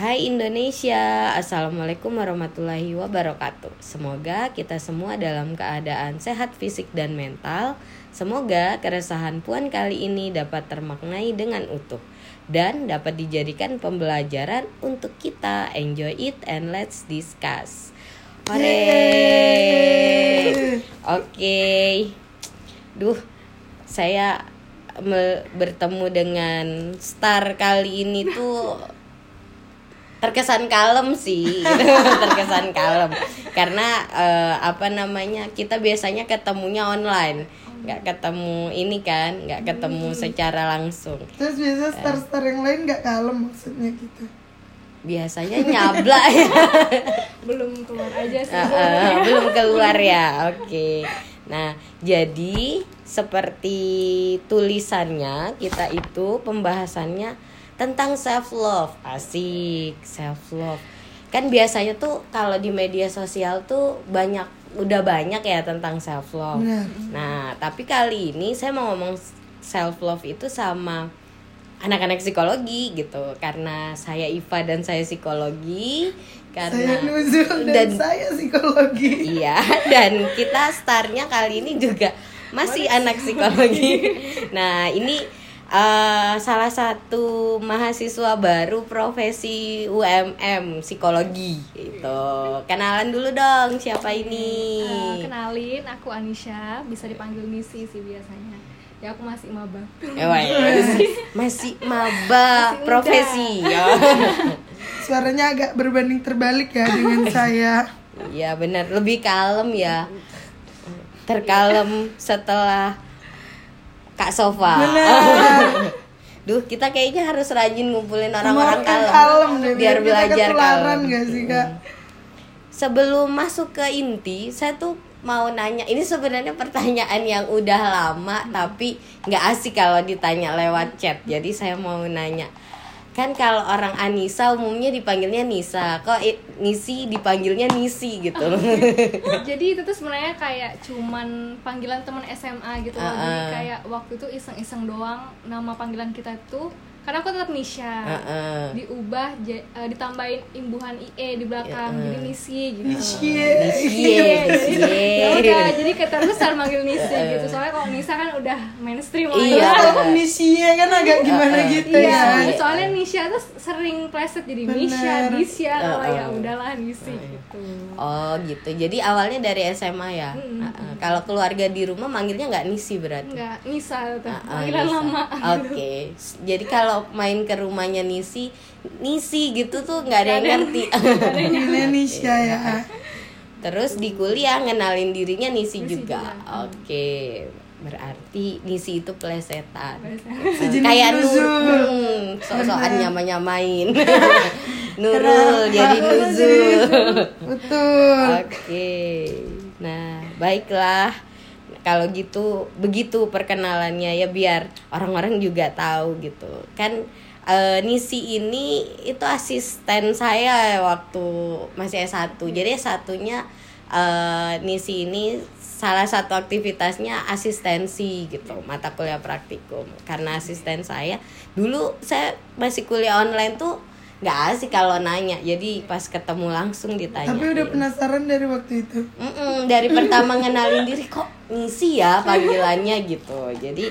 Hai Indonesia, Assalamualaikum warahmatullahi wabarakatuh. Semoga kita semua dalam keadaan sehat fisik dan mental. Semoga keresahan Puan kali ini dapat termaknai dengan utuh Dan dapat dijadikan pembelajaran untuk kita. Enjoy it and let's discuss. Hore Oke. Duh, saya bertemu dengan star kali ini tuh terkesan kalem sih. Terkesan kalem. Karena uh, apa namanya kita biasanya ketemunya online. Nggak ketemu ini kan nggak ketemu hmm. secara langsung. Terus biasa eh. star-star yang lain nggak kalem maksudnya gitu? Biasanya nyabla ya. Belum keluar aja sih. Uh, uh, belum keluar ya oke. Okay. nah jadi seperti tulisannya kita itu pembahasannya tentang self love asik self love kan biasanya tuh kalau di media sosial tuh banyak udah banyak ya tentang self love nah tapi kali ini saya mau ngomong self love itu sama anak-anak psikologi gitu. Karena saya Iva dan saya psikologi karena saya Nuzul dan, dan saya psikologi. Iya dan kita startnya kali ini juga masih anak psikologi. Nah ini uh, salah satu mahasiswa baru profesi UMM psikologi itu kenalan dulu dong siapa ini? uh, kenalin aku Anisha bisa dipanggil Nisi sih biasanya. Ya aku masih maba. Eh, masih, masih maba masih profesi ya. Suaranya agak berbanding terbalik ya dengan saya. Ya benar. Lebih kalem ya. Terkalem setelah Kak Sofa. Duh, kita kayaknya harus rajin ngumpulin orang-orang kalem, kalem deh, biar belajar kalem. Gak sih, Kak? Sebelum masuk ke inti, saya tuh mau nanya. Ini sebenarnya pertanyaan yang udah lama tapi nggak asik kalau ditanya lewat chat. Jadi saya mau nanya kan kalau orang Anissa umumnya dipanggilnya Nisa. Kok Nisi dipanggilnya Nisi gitu. Jadi itu tuh sebenarnya kayak cuman panggilan teman SMA gitu uh -uh. jadi kayak waktu itu iseng-iseng doang nama panggilan kita tuh karena aku tetap Nisha uh -uh. diubah uh, ditambahin imbuhan IE di belakang uh -uh. jadi Nisi gitu Nisi Nisi ya jadi keterusan manggil Nisi uh -uh. gitu soalnya kalau Nisa kan udah mainstream iya kalau Nisi kan agak gimana uh -uh. gitu iya, ya soalnya Nisha tuh sering pleset jadi Nisha Nisha uh -uh. oh ya udahlah Nisi uh -uh. gitu oh gitu jadi awalnya dari SMA ya uh -uh. Uh -uh. kalau keluarga di rumah manggilnya nggak Nisi berarti nggak Nisa tuh uh -uh, panggilan Nisa. lama oke okay. jadi kalau kalau main ke rumahnya Nisi Nisi gitu tuh nggak ada yang ngerti. Indonesia ya. Terus di kuliah ngenalin dirinya Nisi, Nisi juga, juga. oke okay. berarti Nisi itu plesetan. Kayak Nur hmm, so-soan nyama-nyamain. Nurul jadi Nuzul. Betul. Oke. Okay. nah baiklah kalau gitu begitu perkenalannya ya biar orang-orang juga tahu gitu. Kan uh, Nisi ini itu asisten saya waktu masih S1 jadi satunya uh, Nisi ini salah satu aktivitasnya asistensi gitu mata kuliah praktikum. Karena asisten saya dulu saya masih kuliah online tuh nggak asik kalau nanya. Jadi pas ketemu langsung ditanya tapi udah penasaran dari waktu itu. Mm -mm, dari pertama ngenalin diri kok ngisi ya panggilannya? gitu. Jadi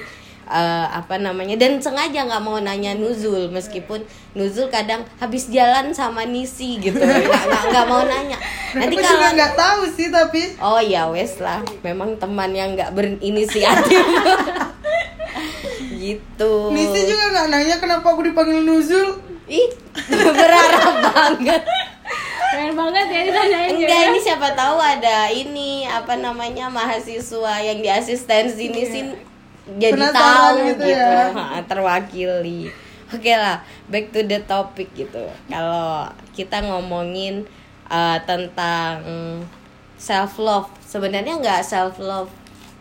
uh, apa namanya dan sengaja nggak mau nanya nuzul meskipun nuzul kadang habis jalan sama nisi gitu. Nggak nggak mau nanya. Nanti kalau nggak tahu sih tapi. Oh ya wes lah. Memang teman yang nggak berinisiatif. Gitu. Nisi juga nggak nanya kenapa aku dipanggil nuzul ih berharap banget keren banget ya ditanyain enggak ini siapa tahu ada ini apa namanya mahasiswa yang di asistensi ini sih jadi Penasaran tahu gitu, gitu. Ya. terwakili oke okay lah back to the topic gitu kalau kita ngomongin uh, tentang self love sebenarnya nggak self love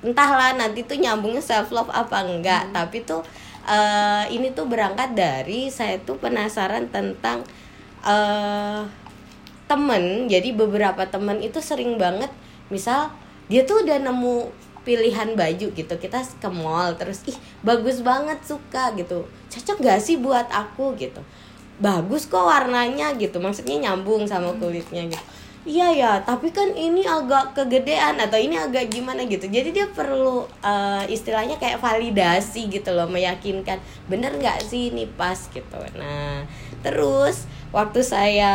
entahlah nanti tuh nyambungnya self love apa enggak hmm. tapi tuh uh, ini tuh berangkat dari saya tuh penasaran tentang uh, temen. Jadi beberapa temen itu sering banget misal dia tuh udah nemu pilihan baju gitu. Kita ke mall terus ih bagus banget suka gitu. Cocok gak sih buat aku? gitu. Bagus kok warnanya gitu. Maksudnya nyambung sama kulitnya gitu iya ya tapi kan ini agak kegedean atau ini agak gimana gitu. Jadi dia perlu uh, istilahnya kayak validasi gitu loh meyakinkan bener nggak sih ini pas? gitu. Nah terus waktu saya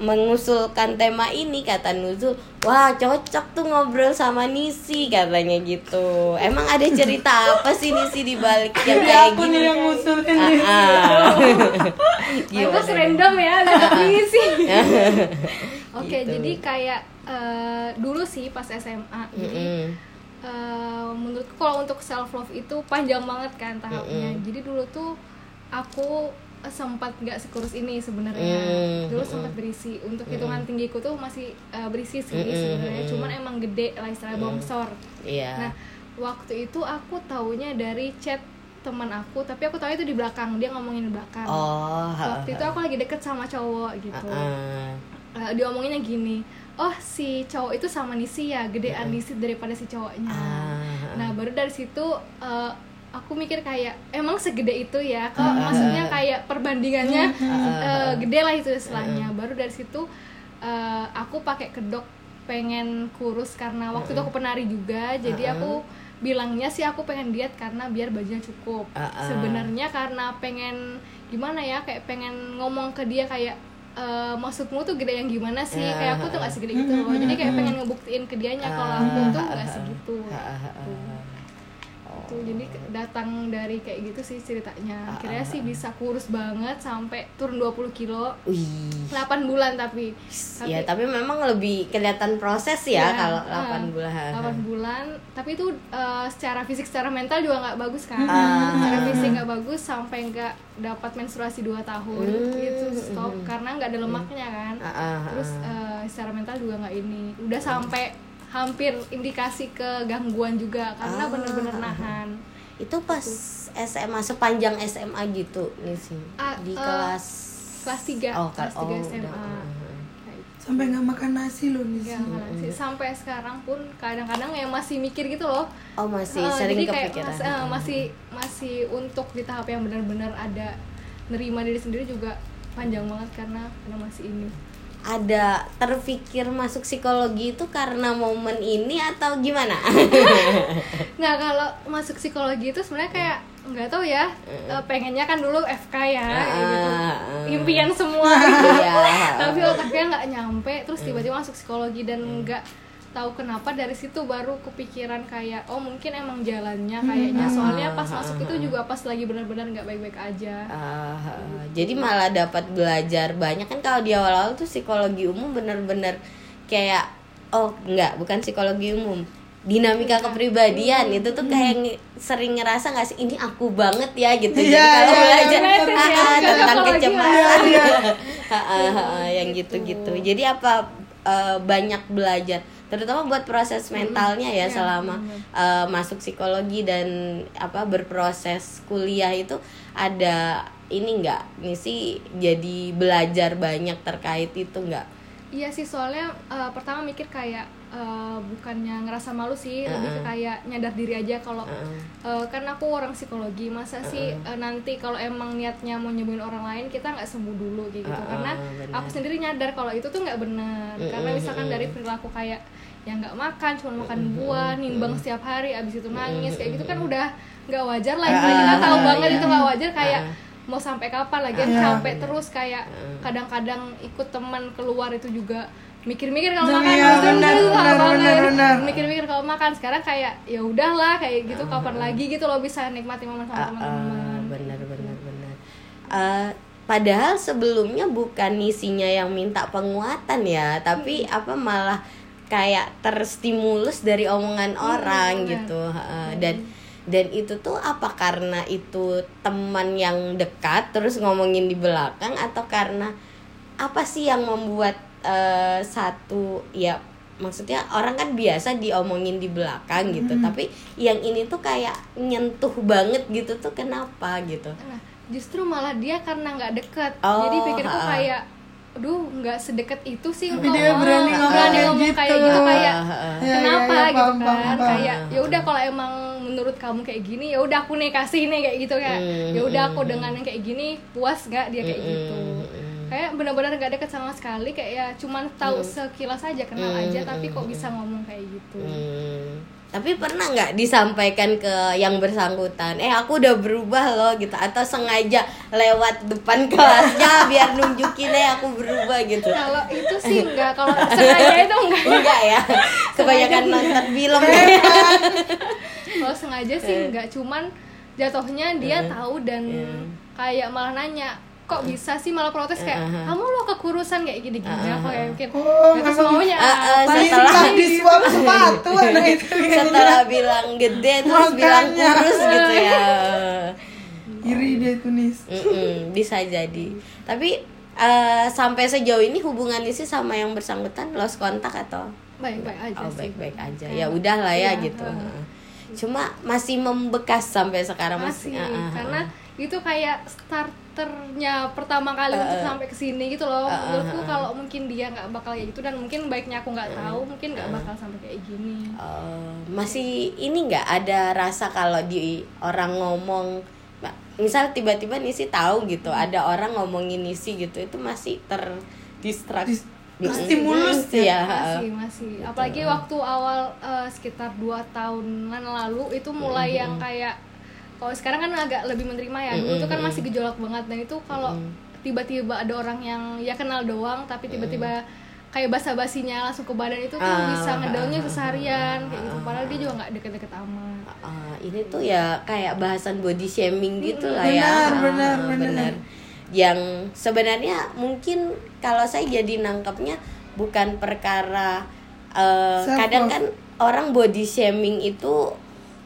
mengusulkan tema ini kata Nuzul wah cocok tuh ngobrol sama Nisi katanya gitu. Emang ada cerita apa sih Nisi di balik yang kayak gini? yang ngusulin ah, ah. Gimana? random ya Nisi oke okay, gitu. jadi kayak uh, dulu sih pas SMA mm -hmm. jadi uh, menurutku kalau untuk self love itu panjang banget kan tahapnya. Mm -hmm. jadi dulu tuh aku sempat nggak sekurus ini sebenarnya. Mm, dulu sempat berisi. Untuk hitungan mm. tinggiku tuh masih uh, berisi sih mm, sebenarnya. Cuman emang gede lah istilah mm, bongsor. Yeah. nah waktu itu aku taunya dari chat teman aku tapi aku tahu itu di belakang. Dia ngomongin di belakang. Oh, waktu itu aku lagi deket sama cowok gitu. Uh, uh, dia omonginnya gini oh si cowok itu sama Nisi ya gedean Nisi daripada si cowoknya. Uh, nah baru dari situ uh, aku mikir kayak emang segede itu ya? Kalau uh, maksudnya kayak perbandingannya uh, uh, gede lah itu istilahnya. Baru dari situ uh, aku pakai kedok pengen kurus karena waktu itu aku penari juga. Jadi aku bilangnya sih aku pengen diet karena biar bajunya cukup. Sebenarnya karena pengen gimana ya kayak pengen ngomong ke dia kayak Uh, maksudmu tuh gede yang gimana sih? Kayak aku tuh gak segede gitu loh. Jadi kayak pengen ngebuktiin ke dianya kalau aku tuh gak segitu. Gitu gitu. Jadi datang dari kayak gitu sih ceritanya. Akhirnya sih bisa kurus banget sampai turun 20 kilo. Wih. 8 bulan tapi, tapi ya tapi memang lebih kelihatan proses ya, ya kalau 8 uh, bulan. 8 bulan. Tapi itu uh, secara fisik secara mental juga nggak bagus kan? Uh, secara fisik nggak bagus sampai nggak dapat menstruasi 2 tahun uh, itu stop uh, karena nggak ada lemaknya kan? Uh, uh, terus uh, secara mental juga nggak ini. Udah sampai hampir indikasi ke gangguan juga karena ah. bener-bener nahan. Itu pas gitu. SMA sepanjang SMA gitu nih sih ah, di uh, kelas kelas tiga oh, kelas tiga oh, SMA udah, sampai nggak makan nasi loh nih ya, nasi. sampai sekarang pun kadang-kadang yang masih mikir gitu loh. Oh masih uh, sering jadi kepikiran. mas, uh, masih masih untuk di tahap yang benar-benar ada nerima diri sendiri juga panjang banget karena karena masih ini ada terpikir masuk psikologi itu karena momen ini atau gimana? nggak kalau masuk psikologi itu sebenarnya kayak nggak tahu ya uh, pengennya kan dulu FK ya uh, gitu. uh, impian semua gitu. tapi otaknya nggak nyampe terus tiba-tiba masuk psikologi dan nggak tahu kenapa dari situ baru kepikiran kayak oh mungkin emang jalannya hmm. kayaknya. Soalnya pas masuk itu juga pas lagi benar-benar nggak baik-baik aja. Uh, uh, jadi malah dapat belajar banyak. Kan kalau di awal-awal tuh psikologi umum benar-benar kayak oh nggak bukan psikologi umum. Dinamika kepribadian itu tuh kayak hmm. sering ngerasa nggak sih ini aku banget ya gitu. Yeah, jadi iya, kalau yeah, belajar yeah, ah, ah, tentang kecemasan. yeah. yang gitu-gitu. Jadi apa uh, banyak belajar terutama buat proses mentalnya ya, ya selama uh, masuk psikologi dan apa berproses kuliah itu ada ini enggak sih jadi belajar banyak terkait itu enggak iya sih soalnya uh, pertama mikir kayak uh, bukannya ngerasa malu sih uh -uh. lebih ke kayak nyadar diri aja kalau uh -uh. uh, kan aku orang psikologi masa uh -uh. sih uh, nanti kalau emang niatnya mau nyembuhin orang lain kita nggak sembuh dulu gitu uh -uh, karena bener. aku sendiri nyadar kalau itu tuh nggak benar uh -uh. karena misalkan dari perilaku kayak yang nggak makan cuma makan buah nimbang setiap hari abis itu nangis kayak gitu kan udah nggak wajar lah uh, kita tahu banget iya. itu nggak wajar kayak uh, mau sampai kapan lagi uh, capek terus kayak kadang-kadang ikut teman keluar itu juga mikir-mikir kalau makan iya, bener, bener, bener, bener. mikir-mikir kalau makan sekarang kayak ya udahlah kayak gitu kapan lagi gitu lo bisa nikmati momen sama teman-teman. bener bener bener uh, padahal sebelumnya bukan isinya yang minta penguatan ya tapi hmm. apa malah kayak terstimulus dari omongan hmm, orang hmm, gitu uh, dan dan itu tuh apa karena itu teman yang dekat terus ngomongin di belakang atau karena apa sih yang membuat uh, satu ya maksudnya orang kan biasa diomongin di belakang gitu hmm. tapi yang ini tuh kayak nyentuh banget gitu tuh kenapa gitu? Nah, justru malah dia karena nggak deket. Oh, jadi pikirku kayak aduh nggak sedekat itu sih tapi dia berani ngomong, berani ngomong gitu. kayak gitu. kayak ya, kenapa? Ya, ya, gitu paham, kan paham, kayak ya udah kalau emang menurut kamu kayak gini ya udah aku nih kasih nih kayak gitu kayak hmm, ya udah aku hmm, dengan yang kayak gini puas gak dia kayak gitu kayak benar-benar gak deket sama sekali kayak ya cuman tahu Hmm. sekilas aja kenal Hmm, aja hmm, tapi kok hmm, bisa ngomong kayak gitu Hmm. Tapi pernah nggak disampaikan ke yang bersangkutan, eh aku udah berubah loh gitu, atau sengaja lewat depan kelasnya biar nunjukin eh aku berubah gitu? kalau itu sih enggak kalau sengaja itu enggak Enggak ya, kebanyakan nonton film. kalau sengaja sih enggak cuman jatuhnya dia Hmm. tahu dan kayak malah nanya kok bisa sih malah protes kayak Uh-huh. kamu lo kekurusan kayak gini gini aku kayak mungkin Oh, ya terus maunya Uh, uh, apa setelah- Minta disuap sepatu anak itu Setelah bilang gede terus bilang Makanya. kurus gitu ya. iri dia itu nis. Bisa jadi. Tapi eh, sampai sejauh ini hubungan sih sama yang bersangkutan lost kontak atau? Baik baik aja oh baik-baik aja. Ya udah lah ya Iya, gitu. Uh. cuma masih membekas sampai sekarang masih masih, ah, ah, karena itu kayak starternya pertama kali Uh, untuk uh. sampai ke sini gitu loh. Uh, uh, menurutku uh, uh. kalau mungkin dia nggak bakal kayak gitu dan mungkin baiknya aku nggak tahu mungkin nggak bakal sampai kayak gini. Eh, masih ini nggak ada rasa kalau di orang ngomong misal tiba-tiba Nisi tahu gitu Hmm. ada orang ngomongin Nisi gitu itu masih terdistract Dis- terstimulus ya, ya? masih masih. Apalagi waktu awal eh, sekitar dua tahunan lalu itu mulai yang kayak kalau sekarang kan agak lebih menerima ya. Dulu itu kan masih gejolak banget. Dan itu kalau tiba-tiba ada orang yang ya kenal doang tapi tiba-tiba kayak basa-basinya langsung ke badan itu tuh Ah, bisa ah, ngedownnya ah, seharian kayak gitu. padahal dia juga nggak deket-deket amat Ah, ini tuh ya kayak bahasan body shaming gitu lah Benar, ya Ah, benar, benar. yang sebenarnya mungkin kalau saya jadi nangkepnya bukan perkara Self kadang kan orang body shaming itu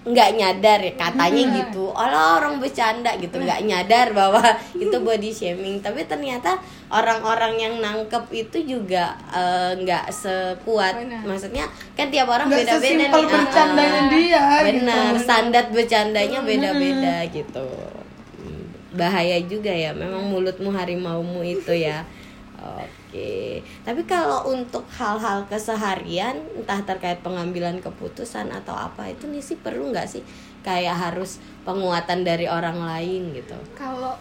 nggak nyadar ya katanya gitu. Allah orang bercanda gitu nggak nyadar bahwa itu body shaming. Tapi ternyata orang-orang yang nangkep itu juga eh, nggak sekuat. Benar. maksudnya kan tiap orang beda-beda nih. Ah, bercandanya dia, benar gitu. standar bercandanya beda-beda gitu. Bahaya juga ya memang mulutmu harimaumu itu ya oke. Tapi kalau untuk hal-hal keseharian entah terkait pengambilan keputusan atau apa itu nih sih perlu nggak sih? Kayak harus penguatan dari orang lain gitu. Kalau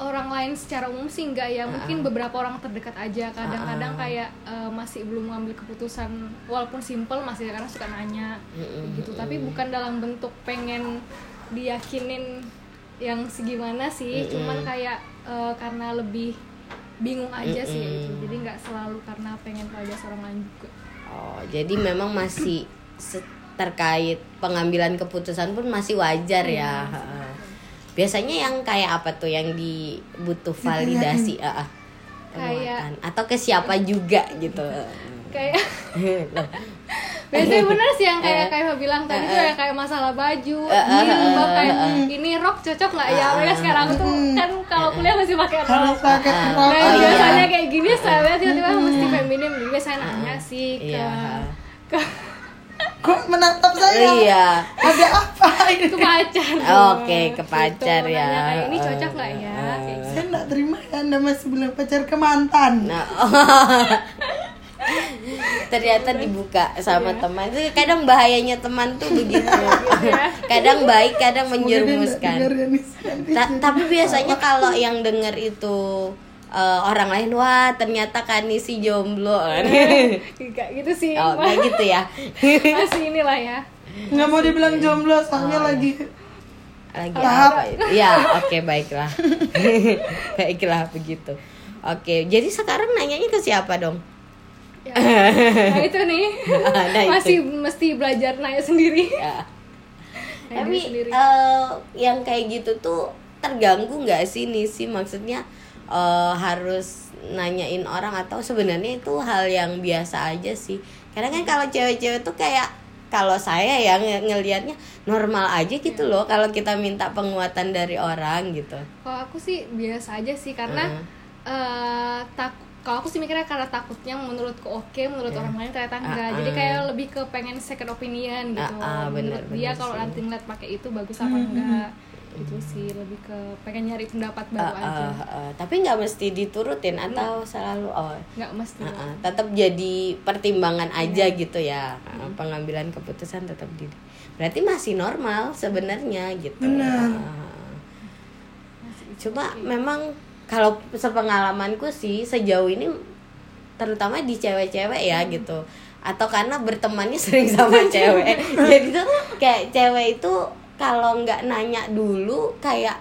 orang lain secara umum sih enggak ya. Mungkin beberapa orang terdekat aja. Kadang-kadang kayak eh, masih belum mengambil keputusan walaupun simple masih kadang suka nanya Mm-mm, gitu. Tapi bukan dalam bentuk pengen diyakinin yang segimana sih. Cuman kayak eh, karena lebih bingung aja sih Mm-mm. itu jadi nggak selalu karena pengen validasi orang lain juga Oh, jadi memang masih terkait pengambilan keputusan pun masih wajar ya. Heeh. Biasanya yang kayak apa tuh yang dibutuh validasi? Ah, ah. Kayak- atau ke siapa juga gitu. kayak Loh, biasanya bener sih yang kayak kayak bilang tadi tuh yang kayak masalah baju jilbab eh, kayak ini rok cocok nggak? Ya mereka sekarang tuh kan kalau kuliah masih pakai rok. Pakai Ah, rok Nah, Oh, iya. biasanya kayak gini saya tiba-tiba mesti feminim jadi biasanya nanya sih ke Iya. ke kok menatap saya? Iya. ada apa ini? Ke pacar. Oke, ke pacar Gitu, ya. nanya kayak ini cocok nggak ya? Kayak gitu. saya nggak terima ya anda masih bilang pacar ke mantan. Nah, ternyata dibuka sama teman. Itu kadang bahayanya teman tuh begitu. kadang baik, kadang menjerumuskan. Ta- tapi biasanya kalau yang denger itu eh, orang lain wah ternyata Kani si jomblo. Kayak gitu sih. Oh kayak gitu ya. Masih inilah ya. Nggak mau dibilang jomblo soalnya Oh, lagi lagi Tahap. apa itu? ya oke baiklah. Baiklah begitu. Oke jadi sekarang nanyanya ke siapa dong Ya. nah itu nih Nah, itu. masih mesti belajar nanya sendiri Ya. Nanya tapi diri sendiri. eh, yang kayak gitu tuh terganggu nggak sih nih sih maksudnya eh, harus nanyain orang atau sebenarnya itu hal yang biasa aja sih karena kan kalau cewek-cewek tuh kayak kalau saya ya nge- ngelihatnya normal aja gitu loh kalau kita minta penguatan dari orang gitu kalau aku sih biasa aja sih karena Hmm. eh, tak kalau aku sih mikirnya karena takutnya menurutku oke menurut orang lain ternyata enggak. Ah, jadi ah. kayak lebih ke pengen second opinion gitu. Ah, ah, bener, menurut dia kalau nanti ngeliat pakai itu bagus apa enggak. Itu sih lebih ke pengen nyari pendapat baru Eh, aja. eh, eh, tapi nggak mesti diturutin atau selalu oh. Nggak mesti. Uh, uh, tetap jadi pertimbangan Iya. aja gitu ya. Uh, pengambilan keputusan tetap di berarti masih normal sebenarnya gitu. Benar. Uh, cuma memang kalau sepengalamanku sih sejauh ini terutama di cewek-cewek ya gitu atau karena bertemannya sering sama cewek jadi tuh kayak cewek itu kalau nggak nanya dulu kayak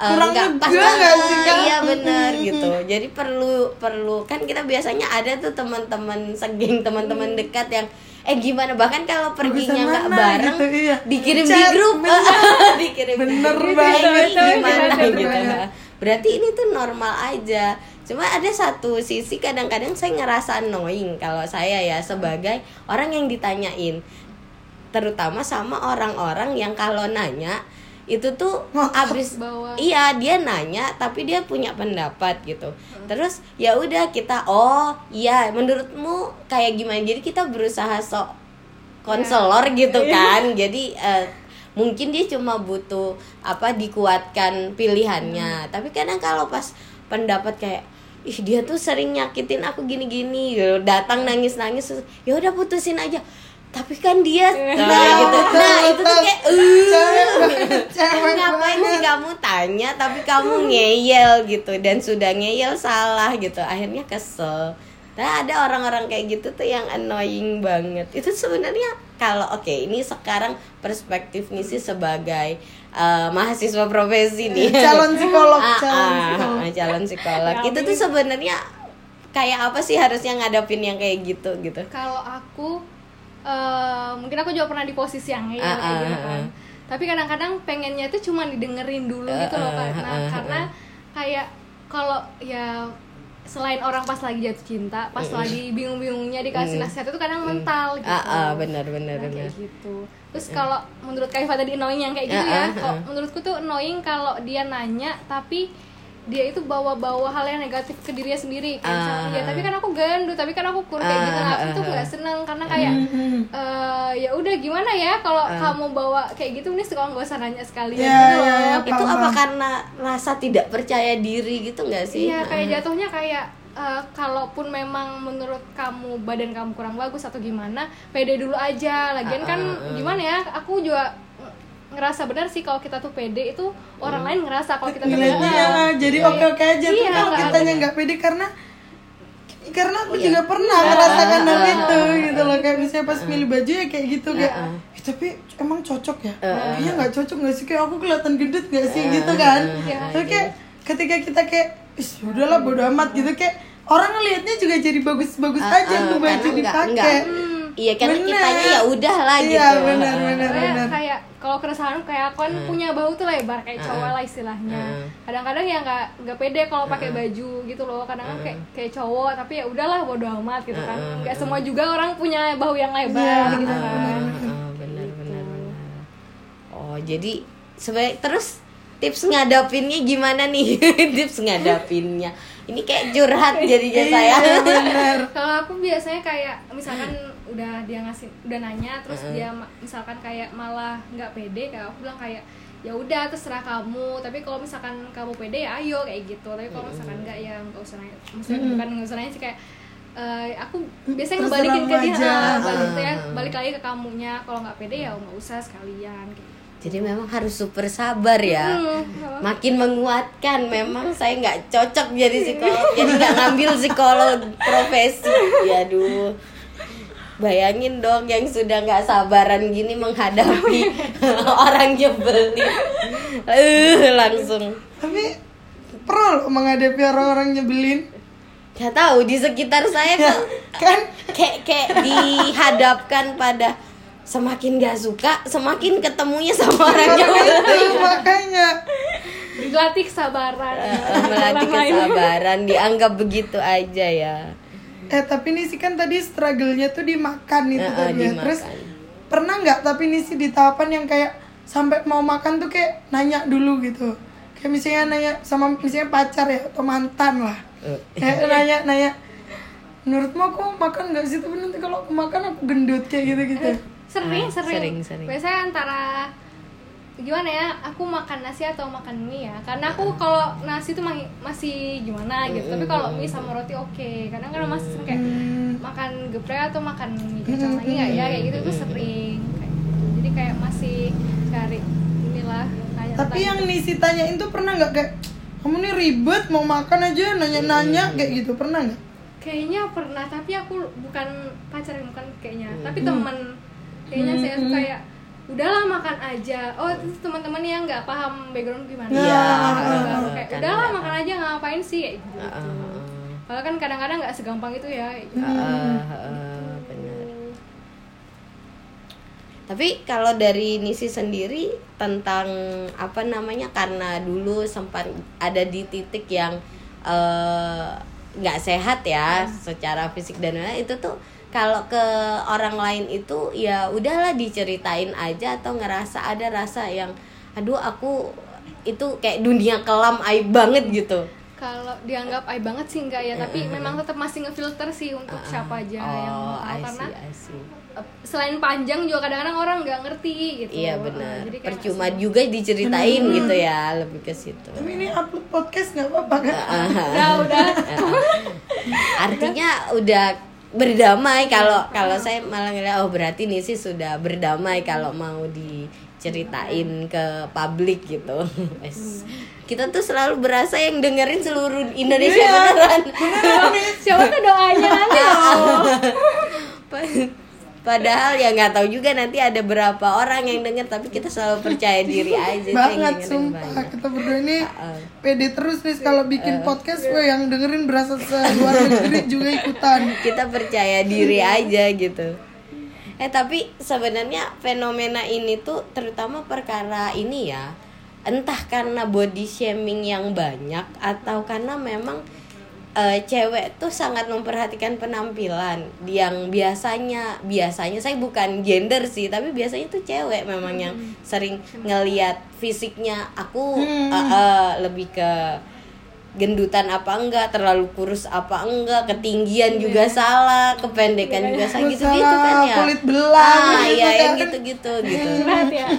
uh, Kurang nggak pas banget. iya bener Mm-mm. gitu jadi perlu perlu kan kita biasanya ada tuh teman-teman segeng teman-teman dekat yang eh gimana bahkan kalau perginya nggak bareng gitu, iya. dikirim di Chat, grup bener. dikirim Bener di grup banget, "Eh, ini gimana betul, gitu betul. Berarti ini tuh normal aja. Cuma ada satu sisi kadang-kadang saya ngerasa annoying kalau saya ya sebagai orang yang ditanyain. Terutama sama orang-orang yang kalau nanya itu tuh abis bawah. iya dia nanya tapi dia punya pendapat gitu. Terus ya udah kita oh iya menurutmu kayak gimana? Jadi kita berusaha sok konselor gitu kan. Jadi eh, mungkin dia cuma butuh apa dikuatkan pilihannya. Tapi kadang kalau pas pendapat kayak ih dia tuh sering nyakitin aku gini-gini gitu. datang nangis-nangis ya udah putusin aja. Tapi kan dia nah gitu. nah itu tuh kayak uh. ngapain sih kamu tanya tapi kamu ngeyel gitu dan sudah ngeyel salah gitu. Akhirnya kesel nah ada orang-orang kayak gitu tuh yang annoying banget. Itu sebenarnya kalau oke ini sekarang perspektif Nisi sebagai eh, mahasiswa profesi nih. Calon psikolog, Ah, calon ah, psikolog. ah, calon psikolog. Ya itu tuh sebenarnya kayak apa sih harusnya ngadapin yang kayak gitu gitu? Kalau aku eh, mungkin aku juga pernah di posisi yang kayak Ah, kayak gitu ah, kan. ah. tapi kadang-kadang pengennya tuh cuma didengerin dulu gitu loh Ah, ah, karena karena kayak kalau ya selain orang pas lagi jatuh cinta pas lagi bingung-bingungnya dikasih nasihat itu kadang mental gitu. Ah ah benar benar Nah, benar. gitu. Terus kalau menurut Kaifa tadi annoying yang kayak gitu Ah, ya ah, kok ah. menurutku tuh annoying kalau dia nanya tapi dia itu bawa-bawa hal yang negatif ke dirinya sendiri kayak misalnya, Ah. ya tapi kan aku gendut tapi kan aku kurus kayak gitu nah aku tuh Ah, nggak seneng karena kayak Mm-mm. eh ya udah gimana ya kalau kamu bawa kayak gitu nih sekolah nggak usah nanya sekali Ya, gitu loh ya, ya. itu apa karena rasa tidak percaya diri gitu nggak sih Iya kayak jatuhnya kayak eh, kalaupun memang menurut kamu badan kamu kurang bagus atau gimana pede dulu aja lagian kan Ah, ah, ah. gimana ya aku juga ngerasa benar sih kalau kita tuh pede itu orang lain ngerasa kalau kita tuh pede. ya, jadi oke oke aja Iya, tuh kalau ada. nggak pede karena karena aku juga pernah merasakan hal itu gitu loh. Kayak misalnya pas milih baju ya kayak gitu kayak "Eh, tapi emang cocok ya? Kayaknya nggak cocok nggak sih? Kayak aku kelihatan gendut nggak sih? Gitu kan. tapi kayak ketika kita kayak "Ih, udahlah bodo amat gitu kayak orang ngelihatnya juga jadi bagus-bagus Ah, aja ah, tuh baju dipakai iya karena Bener. kitanya ya udah lah gitu. iya benar benar Kayak, benar kayak kalau keresahan kayak aku kan punya bahu tuh lebar kayak cowok lah istilahnya. Hmm. Kadang-kadang ya nggak nggak pede kalau pakai baju gitu loh. Kadang-kadang kayak kayak cowok tapi ya udahlah bodo amat gitu kan. Nggak semua juga orang punya bahu yang lebar gitu kan. Ah, ah, benar benar benar oh jadi sebaik terus tips ngadapinnya gimana nih? Tips ngadapinnya ini kayak curhat jadinya saya. iya benar Kalau aku biasanya kayak misalkan udah dia ngasih udah nanya terus dia ma- misalkan kayak malah nggak pede kayak aku bilang kayak ya udah terserah kamu. Tapi kalau misalkan kamu pede ya ayo kayak gitu. Tapi kalau misalkan enggak ya nggak usah nanya. Maksudnya bukan nggak usah nanya sih kayak eh, aku biasanya ngebalikin ke dia aja. ah, balik ya balik lagi ke kamunya. Kalau nggak pede ya nggak usah sekalian gitu. Jadi memang harus super sabar ya. Hmm. makin menguatkan memang saya nggak cocok jadi psikolog jadi nggak ngambil psikolog profesi. Ya aduh. Bayangin dong yang sudah nggak sabaran gini menghadapi orang nyebelin eh langsung. Tapi pro loh menghadapi orang-orang nyebelin. Gak tahu di sekitar saya ya kok kan? kayak kayak dihadapkan pada semakin gak suka semakin ketemunya sama orang Orang nyebelin itu makanya. Dilatih kesabaran. Eh, melatih Orang kesabaran. Dianggap begitu aja ya. Eh tapi ini sih kan tadi struggle-nya tuh dimakan itu Eh, eh, tadi ya. terus dimakan. pernah nggak tapi ini sih di tahapan yang kayak sampai mau makan tuh kayak nanya dulu gitu. Kayak misalnya nanya sama misalnya pacar ya atau mantan lah. Eh, kayak nanya nanya menurutmu aku makan nggak sih? Tapi nanti kalau aku makan aku gendut kayak gitu gitu sering Ah, sering. sering, sering. biasanya antara gimana ya aku makan nasi atau makan mie ya. Karena aku kalau nasi tuh ma- masih gimana gitu. Tapi kalau mie sama roti oke. Kadang kadang masih sering kayak Hmm. makan geprek atau makan mie kacang lagi nggak ya? Kayak gitu tuh sering. Kayak gitu. jadi kayak masih cari inilah tanya tapi yang Nisi tanyain tuh pernah nggak? Kayak kamu nih ribet mau makan aja nanya-nanya kayak gitu. Pernah nggak? Kayaknya pernah tapi aku bukan pacar bukan kayaknya. Tapi temen kayaknya saya tuh kayak udahlah makan aja. Oh itu teman-teman yang nggak paham background gimana? Gitu. uh, kayak kan udahlah ada. makan aja ngapain sih? Kayak gitu. Uh, uh, Padahal kan kadang-kadang nggak segampang itu ya. Uh, uh, uh, benar. Tapi kalau dari Nisi sendiri tentang apa namanya karena dulu sempat ada di titik yang eh, nggak sehat ya secara fisik dan lain itu tuh kalau ke orang lain itu ya udahlah diceritain aja atau ngerasa ada rasa yang aduh aku itu kayak dunia kelam aib banget gitu. kalau dianggap aib banget sih enggak ya tapi memang tetap masih ngefilter sih untuk siapa aja yang Oh, mau I karena see, I see. selain panjang juga kadang-kadang orang nggak ngerti gitu Iya benar. Jadi kayak Percuma juga diceritain gitu ya, lebih ke situ. tapi ini upload podcast nggak apa-apa kan udah udah Artinya udah berdamai kalau kalau saya malah ngeliat oh berarti nih sih sudah berdamai kalau mau diceritain ke publik gitu. Wes. Kita tuh selalu berasa yang dengerin seluruh Indonesia beneran. siapa tuh doanya nanti Padahal ya nggak tahu juga nanti ada berapa orang yang denger tapi kita selalu percaya diri aja banget sumpah. banyak. kita berdua ini pede terus nih kalau bikin podcast gue yang dengerin berasa luar negeri juga ikutan. Kita percaya diri aja gitu. Eh tapi sebenarnya fenomena ini tuh terutama perkara ini ya entah karena body shaming yang banyak atau karena memang eh, cewek tuh sangat memperhatikan penampilan yang biasanya biasanya saya bukan gender sih tapi biasanya tuh cewek memang yang sering ngeliat fisiknya aku eh, eh, lebih ke gendutan apa enggak, terlalu kurus apa enggak, ketinggian juga salah, kependekan juga salah gitu gitu kan ya. kulit belang Ah, gitu iya yang kan. gitu-gitu gitu. curhat ya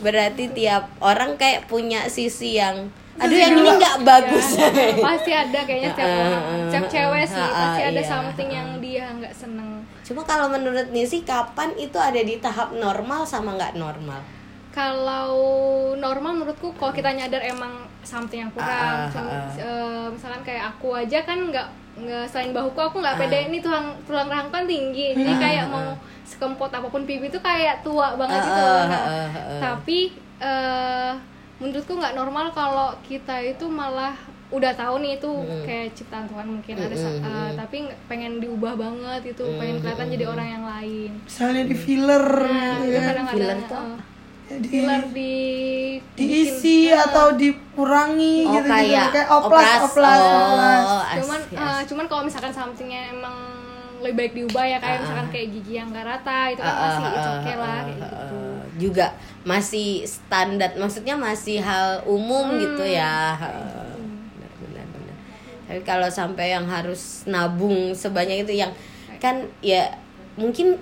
Berarti tiap orang kayak punya sisi yang aduh yang ini nggak bagus. pasti ada kayaknya setiap orang setiap cewek sih Ah, pasti ada iya. something yang dia nggak seneng Cuma kalau menurut Nisi kapan itu ada di tahap normal sama nggak normal? kalau normal menurutku kalau kita nyadar emang something yang kurang Ah, Cuma, ah. eh, misalkan kayak aku aja kan nggak nggak selain bahuku aku nggak pede ini tulang tulang rahang kan tinggi jadi kayak mau sekempot apa pun pipi itu kayak tua banget Ah, gitu ah, Nah, ah, ah, ah. tapi eh, menurutku nggak normal kalau kita itu malah udah tahu nih itu kayak ciptaan Tuhan mungkin ada sa- eh, tapi nggak- pengen diubah banget itu pengen kelihatan jadi orang yang lain. Misalnya di filler nah gitu itu kan. kadang-kadang tuh? eh, Jadi filler di diisi atau dikurangi Oh gitu kayak kayak oplas oplas. oplas oplas. Oh, cuman asik, eh, cuman kalau misalkan somethingnya emang lebih baik diubah ya kayak misalkan kayak gigi yang nggak rata itu kan Ah, masih ah, it's ah, okay lah ah, kayak ah, gitu. ah. Juga masih standar maksudnya masih hal umum Hmm. gitu ya. Ah, benar benar benar. Tapi kalau sampai yang harus nabung sebanyak itu yang kan ya mungkin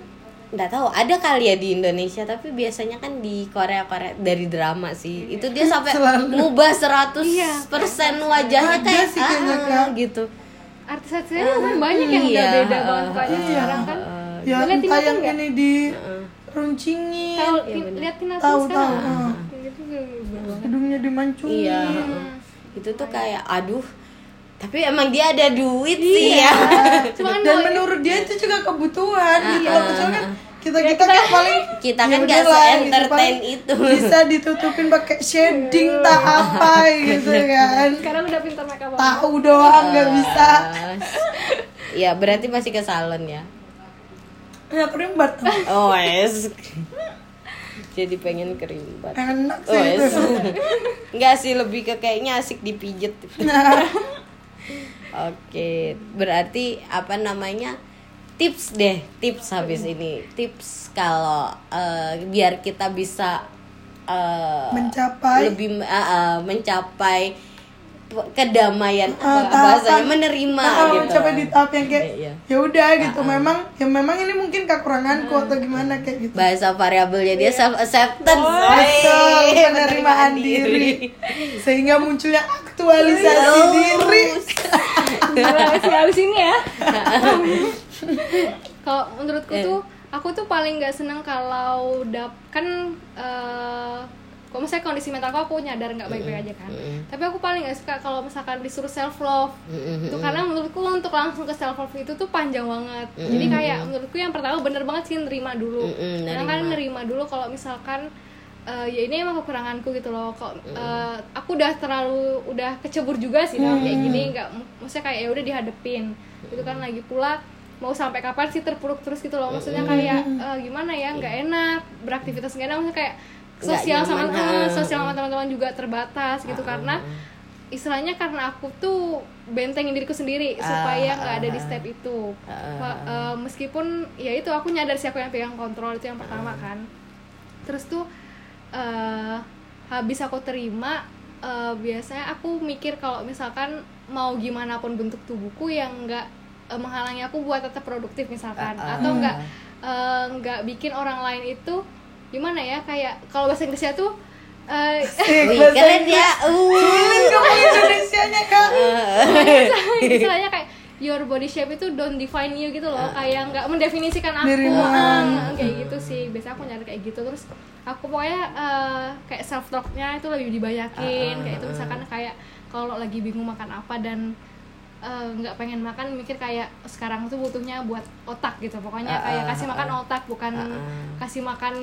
nggak tahu ada kali ya di Indonesia tapi biasanya kan di Korea Korea dari drama sih. Itu dia sampai ngubah 100% wajahnya Ada kayak sih ah, gitu. Artis-artisnya kan banyak yang udah Iya, beda banget ah, mukanya sekarang kan ya Lihat entah Tina yang nggak? ini di runcingin tahu Iya, lihat Tina tahu tahu sekarang ah. Kayak gitu hidungnya dimancungin Iya, heeh. itu tuh kayak aduh. Tapi emang dia ada duit sih ya. cuma kan dan menurut dia itu juga kebutuhan gitu loh ah, kecuali kan kita kita kan paling Kita ya kan nggak udahlah, gitu, se-entertain paling itu. bisa ditutupin pakai shading tak apa gitu kan sekarang udah pintar makeup banget. tahu doang nggak bisa Ya berarti masih ke salon ya. Ya kerimbat Oh es. Jadi pengen kerimbat. enak Oh sih itu es. Enggak sih lebih ke kayaknya asik dipijet. nah Oke, berarti apa namanya? Tips deh, tips habis ini. Tips kalau eh, biar kita bisa eh, mencapai lebih eh, eh, mencapai kedamaian Ah, apa bahasanya menerima Ah, gitu. mencapai di tahap yang kayak Iya, iya. ya udah gitu memang ya memang ini mungkin kekuranganku atau gimana kayak gitu Bahasa variabelnya dia self acceptance. Betul, penerimaan diri sehingga munculnya aktualisasi Oh. diri Gila, sekali sini ya kalau menurutku Eh. tuh aku tuh paling nggak seneng kalau dap kan eh, kok misalnya kondisi mentalku aku nyadar nggak baik-baik aja kan? Tapi aku paling nggak suka kalau misalkan disuruh self love itu karena menurutku untuk langsung ke self love itu tuh panjang banget. Jadi kayak menurutku yang pertama bener banget sih nerima dulu. Karena kan nerima. dulu kalau misalkan uh, ya ini emang kekuranganku gitu loh. Kok uh, aku udah terlalu udah kecebur juga sih dalam kayak gini. Nggak maksudnya kayak ya udah dihadepin. Itu kan lagi pula mau sampai kapan sih terpuruk terus gitu loh. Maksudnya kayak uh, gimana ya nggak enak beraktivitas nggak enak. Maksudnya kayak sosial sama teman sosial sama teman-teman juga terbatas gitu karena istilahnya karena aku tuh bentengin diriku sendiri supaya nggak ada di step itu. Uh, meskipun ya itu aku nyadar sih aku yang pegang kontrol itu yang pertama kan. Terus tuh uh, habis aku terima uh, biasanya aku mikir kalau misalkan mau gimana pun bentuk tubuhku yang nggak uh, menghalangi aku buat tetap produktif misalkan. Uh, uh, atau nggak nggak uh, bikin orang lain itu gimana ya kayak kalau bahasa Inggrisnya tuh uh, Wih, keren ya. Uh. Kamu Indonesianya kak. Istilahnya kayak your body shape itu don't define you gitu loh. Kayak nggak mendefinisikan aku. Uh, kayak gitu sih. Biasanya aku nyari kayak gitu. Terus aku pokoknya uh, kayak self talknya itu lebih dibanyakin uh, kayak itu misalkan kayak kalau lagi bingung makan apa dan nggak uh, pengen makan mikir kayak sekarang tuh butuhnya buat otak gitu pokoknya uh, kayak kasih makan otak bukan uh, uh. kasih makan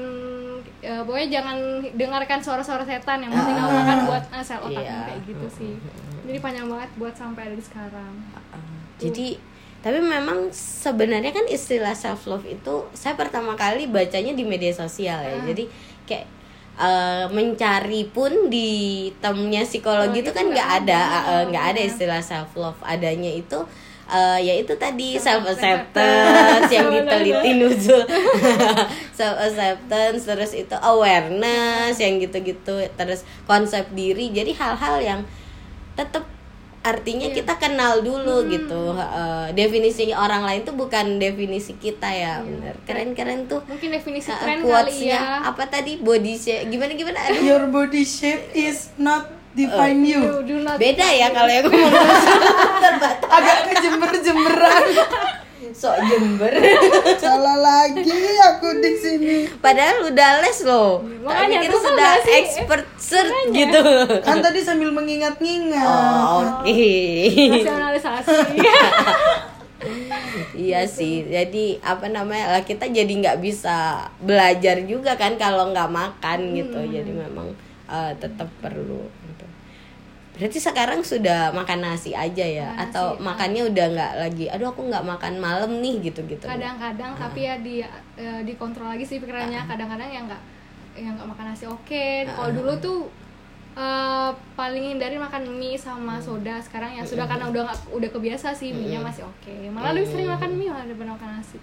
uh, pokoknya jangan dengarkan suara-suara setan yang penting uh, makan buat uh, sel otak iya. kayak gitu sih jadi panjang banget buat sampai ada di sekarang uh, uh. jadi tapi memang sebenarnya kan istilah self love itu saya pertama kali bacanya di media sosial ya uh. jadi kayak uh, mencari pun di temnya psikologi oh, itu kan nggak ada nggak uh, ada istilah self love adanya itu uh, ya itu tadi self acceptance yang diteliti nuzul. Self acceptance terus itu awareness yang gitu-gitu terus konsep diri. Jadi hal-hal yang tetap artinya iya. kita kenal dulu hmm. gitu. Uh, definisi orang lain tuh bukan definisi kita ya iya. bener. Keren keren tuh mungkin definisi uh, tren kali ya. apa tadi? Body shape. Gimana gimana? Aduh. your body shape is not define uh, you. Beda ya kalau yang ngomong. Agak kejember-jemberan sok Jember. Salah lagi aku di sini. Padahal udah les loh. Makanya kita sudah expert search gitu. Kan tadi sambil mengingat-ingat oh, oke. Okay. nasionalisasi. Iya sih. Jadi apa namanya kita jadi nggak bisa belajar juga kan kalau nggak makan gitu. Hmm. jadi memang uh, tetap perlu Berarti sekarang sudah makan nasi aja ya nasi, atau makannya udah nggak lagi aduh aku nggak makan malam nih gitu-gitu. Kadang-kadang uh. tapi ya di uh, dikontrol lagi sih pikirannya. Kadang-kadang uh. yang nggak yang nggak makan nasi oke. Okay. Uh. Kalau dulu tuh uh, paling hindari makan mie sama soda. Sekarang ya sudah karena udah gak, udah kebiasa sih mie-nya masih oke. Okay. Malah lebih sering makan mie malah daripada makan nasi.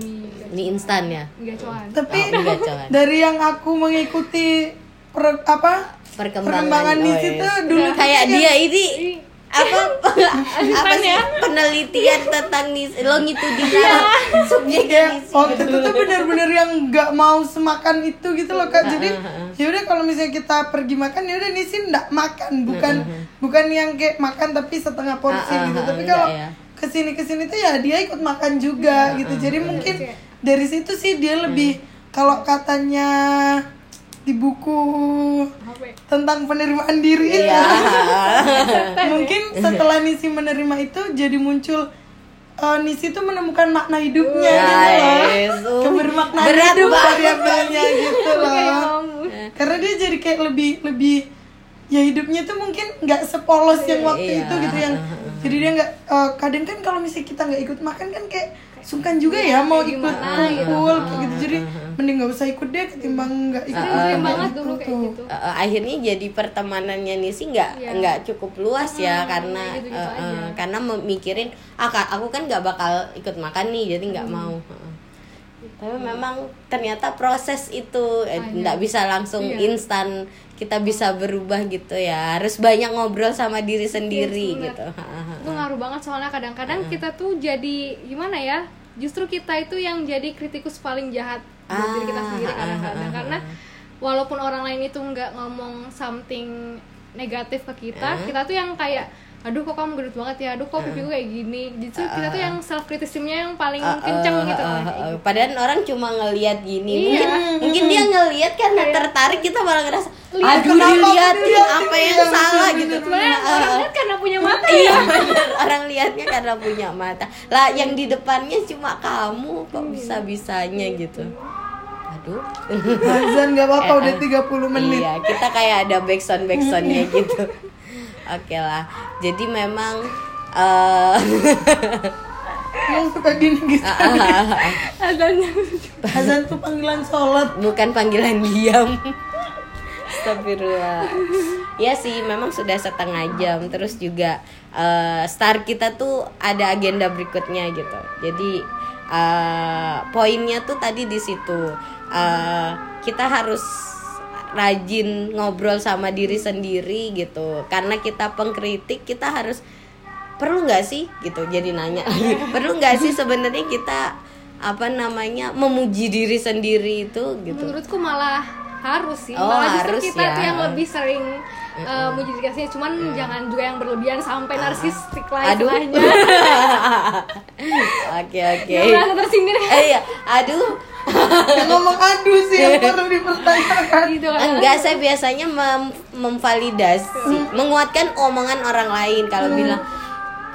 Mie, mie instan ya. Gacoan. Tapi oh, dari yang aku mengikuti per, apa perkembangan, perkembangan di situ dulu kayak dia ini apa? Apa sih? Ya? penelitian tentang nis longitudinal ya. subjek ya, oh itu tuh benar-benar yang nggak mau semakan itu gitu loh kak. Jadi ya udah kalau misalnya kita pergi makan ya udah nisin nggak makan. Bukan bukan yang kayak makan tapi setengah porsi gitu. tapi kalau ya. ke sini ke sini tuh ya dia ikut makan juga gitu. jadi mungkin dari situ sih dia lebih kalau katanya di buku tentang penerimaan diri. Iya. mungkin setelah Nisi menerima itu jadi muncul uh, Nisi tuh menemukan makna hidupnya ya, gitu loh. kebermaknaan hidup variabelnya gitu loh. karena dia jadi kayak lebih lebih ya hidupnya tuh mungkin nggak sepolos yang waktu iya. itu gitu yang jadi dia nggak uh, kadang kan kalau misalnya kita nggak ikut makan kan kayak sungkan juga ya, mau ikut kumpul gitu. gitu. Jadi mending nggak usah ikut deh ketimbang nggak ikut uh, uh, banget dulu kayak gitu. uh, akhirnya jadi pertemanannya nih sih nggak iya. nggak cukup luas uh, ya karena gitu -gitu uh, uh, karena memikirin ah aku kan nggak bakal ikut makan nih jadi nggak hmm. mau. Uh. tapi memang ternyata proses itu eh, nggak bisa langsung iya. instan kita bisa berubah gitu ya. Harus banyak ngobrol sama diri sendiri yes, gitu. Itu ngaruh banget soalnya kadang-kadang uh. kita tuh jadi gimana ya justru kita itu yang jadi kritikus paling jahat buat ah, diri kita sendiri kadang-kadang karena walaupun orang lain itu nggak ngomong something negatif ke kita uh. kita tuh yang kayak aduh kok kamu gendut banget ya? Aduh kok pipiku kayak gini? Justru uh, kita tuh yang self criticismnya yang paling uh, kenceng uh, gitu, uh, uh, padahal orang cuma ngelihat gini. Iya. mungkin mungkin dia ngelihat karena tertarik kita malah ngerasa aduh dilihatin apa yang salah gitu. Sebenarnya uh, orang lihat karena punya mata iya, ya orang lihatnya karena punya mata. Lah yang di depannya cuma kamu kok iya. bisa bisanya gitu. aduh. Azan gak apa-apa udah 30 menit. Iya kita kayak ada backsound backsoundnya gitu oke lah jadi memang uh, yang suka gini gitu azannya azan tuh panggilan sholat. Bukan panggilan diam. Astagfirullah. Ya sih memang sudah setengah jam. Terus juga uh, Star kita tuh ada agenda berikutnya gitu. Jadi uh, Poinnya tuh tadi di situ. Uh, Kita harus rajin ngobrol sama diri sendiri gitu. Karena kita pengkritik kita harus perlu nggak sih? gitu jadi nanya. Perlu nggak sih sebenarnya kita apa namanya memuji diri sendiri itu? gitu. Menurutku malah harus sih oh, malah justru kita ya. yang lebih sering uh, muji diri sendiri cuman mm. jangan juga yang berlebihan sampai uh, narsistik lah aduh oke oke merasa tersindir eh, iya aduh ngomong aduh sih yang perlu dipertanyakan gitu kan. enggak saya biasanya mem memvalidasi hmm. menguatkan omongan orang lain kalau hmm. bilang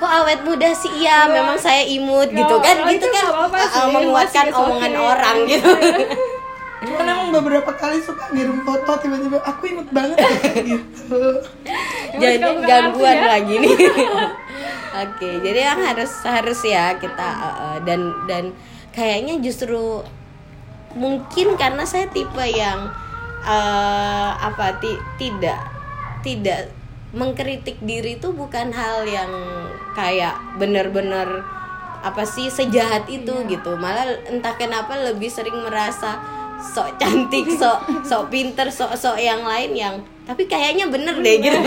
kok awet muda sih iya ya. memang saya imut ya, gitu kan gitu kan apa -apa uh, menguatkan omongan okay. orang gitu Cuman emang beberapa kali suka ngirim foto tiba-tiba aku imut banget gitu. Jadi gangguan ya? lagi nih. Oke, okay, jadi yang harus harus ya kita uh, dan dan kayaknya justru mungkin karena saya tipe yang uh, apa ti tidak tidak mengkritik diri itu bukan hal yang kayak benar-benar apa sih sejahat itu iya. gitu malah entah kenapa lebih sering merasa sok cantik sok sok pinter sok sok yang lain yang tapi kayaknya bener deh gitu.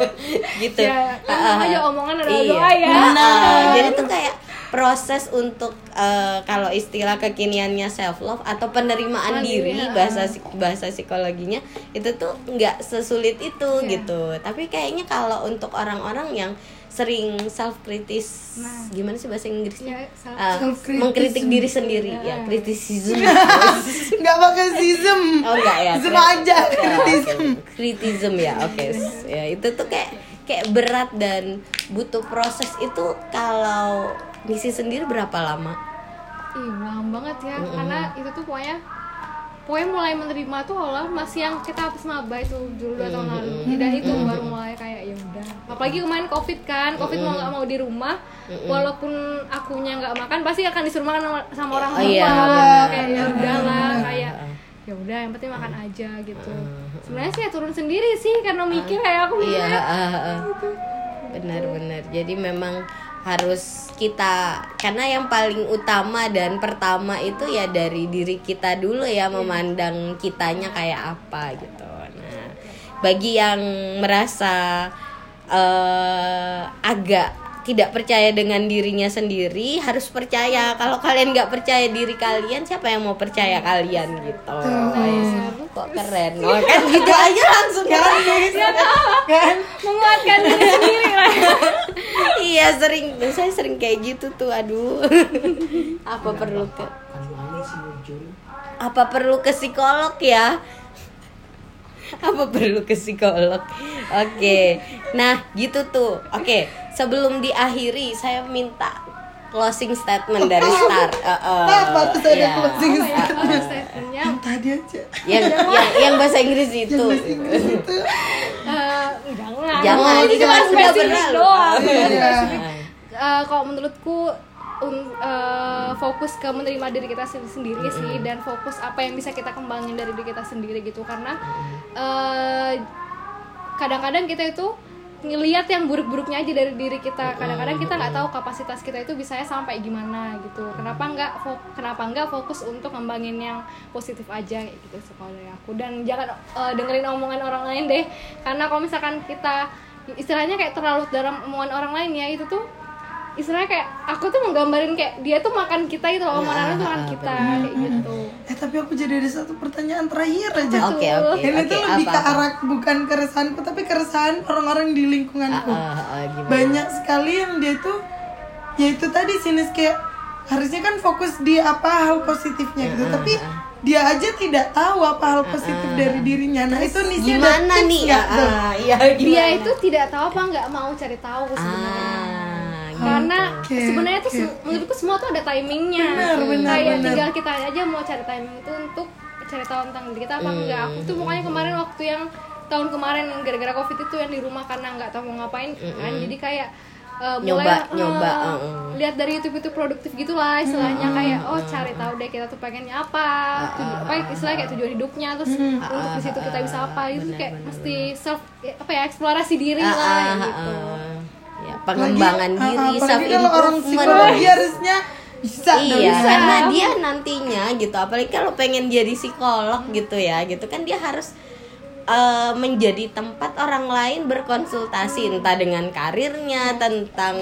Gitu. Ya, kan aja omongan adalah iya. doa ya. Nah, jadi tuh kayak proses untuk uh, kalau istilah kekiniannya self love atau penerimaan oh, diri iya. bahasa bahasa psikologinya itu tuh nggak sesulit itu yeah. gitu. Tapi kayaknya kalau untuk orang-orang yang sering self kritis nah. gimana sih bahasa Inggrisnya? Yeah, uh, mengkritik diri sendiri. Yeah. ya kritisism nggak pakai sism. Oh enggak ya sism aja kritisism kritisism ya oke. Okay. ya itu tuh kayak kayak berat dan butuh proses. Itu kalau misi sendiri berapa lama? Ih, lama banget ya, mm -hmm. karena itu tuh pokoknya pokoknya mulai menerima tuh Allah masih yang kita habis maba itu dulu dua tahun lalu. Mm -hmm. dan itu baru mulai kayak ya udah. Apalagi kemarin covid kan covid mau nggak mau di rumah walaupun akunya nggak makan pasti akan disuruh makan sama, sama orang oh, tua. Iya, kayak ya udahlah kayak ya udah yang penting makan aja gitu. Sebenarnya sih ya turun sendiri sih karena mikir kayak aku iya uh, uh. Gitu. benar-benar jadi memang harus kita karena yang paling utama dan pertama itu ya dari diri kita dulu ya iya. memandang kitanya kayak apa gitu. Nah bagi yang merasa uh, agak tidak percaya dengan dirinya sendiri harus percaya. Kalau kalian nggak percaya diri kalian siapa yang mau percaya kalian gitu kok keren. Oh, kan gitu aja langsung kan kan? menguatkan diri sendiri lah. Iya sering saya sering kayak gitu tuh aduh. Apa perlu ke apa perlu ke psikolog ya? Apa perlu ke psikolog? Oke. Okay. nah gitu tuh. Oke okay. sebelum diakhiri saya minta closing statement dari Star. Uh, uh, apa tuh ada yeah. closing statement? yang tadi aja. Yang yang, yang bahasa Inggris itu. Yang bahasa Inggris itu. uh, jangan. Jangan. Oh, itu cuma sudah berlalu. Uh, kalau menurutku um, uh, fokus ke menerima diri kita sendiri mm -hmm. sih dan fokus apa yang bisa kita kembangin dari diri kita sendiri gitu karena kadang kadang-kadang kita itu ngelihat yang buruk-buruknya aja dari diri kita. Kadang-kadang kita nggak tahu kapasitas kita itu bisa sampai gimana gitu. Kenapa nggak kenapa nggak fokus untuk ngembangin yang positif aja gitu sekolah dari aku. Dan jangan uh, dengerin omongan orang lain deh. Karena kalau misalkan kita istilahnya kayak terlalu dalam omongan orang lain ya itu tuh istilahnya kayak aku tuh menggambarin kayak dia tuh makan kita gitu loh, Nah, mana tuh makan kita kayak gitu. Eh tapi aku jadi ada satu pertanyaan terakhir aja. Oke oke Ini oke tuh lebih apa ke apa? arah bukan keresahanku tapi keresahan orang-orang di lingkunganku. Ah, ah, gimana? Banyak sekali yang dia tuh ya itu tadi sinis kayak harusnya kan fokus di apa hal positifnya gitu, tapi dia aja tidak tahu apa hal positif dari dirinya. Nah, itu ada Gimana nih? Ah, tuh? ah, iya Dia gimana? itu tidak tahu apa nggak mau cari tahu sebenarnya. Ah, Karena Oke, sebenarnya tuh se- menurutku semua tuh ada timingnya. Benar, benar, Kayak benar. tinggal kita aja mau cari timing itu untuk cari tahu tentang diri kita apa enggak. Aku tuh pokoknya kemarin waktu yang tahun kemarin gara-gara covid itu yang di rumah karena nggak tahu mau ngapain kan. Jadi kayak uh, Nyoba, mulai nyoba, uh, uh-uh. lihat dari YouTube itu produktif gitulah istilahnya kayak oh cari tahu deh kita tuh pengennya apa tuju- apa istilahnya kayak tujuan hidupnya terus untuk di situ kita bisa apa itu kayak mesti self apa ya eksplorasi diri Ah, lah ah, ah, gitu ah. Ya, pengembangan Lagi, diri, ah, self kalau orang psikologi improvement. harusnya bisa. Iya, bisa. karena dia nantinya gitu, apalagi kalau pengen jadi psikolog gitu ya, gitu kan dia harus eh, menjadi tempat orang lain berkonsultasi entah dengan karirnya, tentang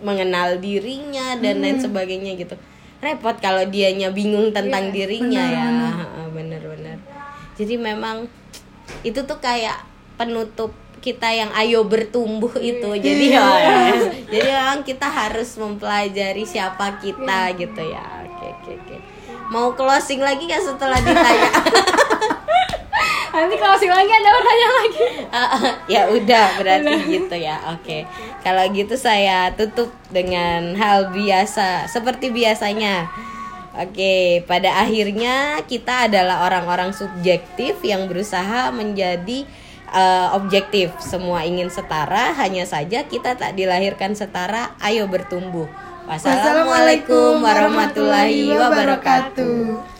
mengenal dirinya dan lain sebagainya gitu. Repot kalau dianya bingung tentang dirinya ya, Heeh, bener-bener. Jadi memang itu tuh kayak penutup kita yang ayo bertumbuh itu. Jadi ya jadi memang kita harus mempelajari siapa kita gitu ya. Oke oke oke. Mau closing lagi nggak setelah ditanya? Nanti sih lagi ada tanya lagi. Ya udah berarti gitu ya. Oke. Kalau gitu saya tutup dengan hal biasa seperti biasanya. Oke, pada akhirnya kita adalah orang-orang subjektif yang berusaha menjadi eh, objektif. Semua ingin setara, hanya saja kita tak dilahirkan setara. Ayo bertumbuh. Wassalamualaikum warahmatullahi wabarakatuh.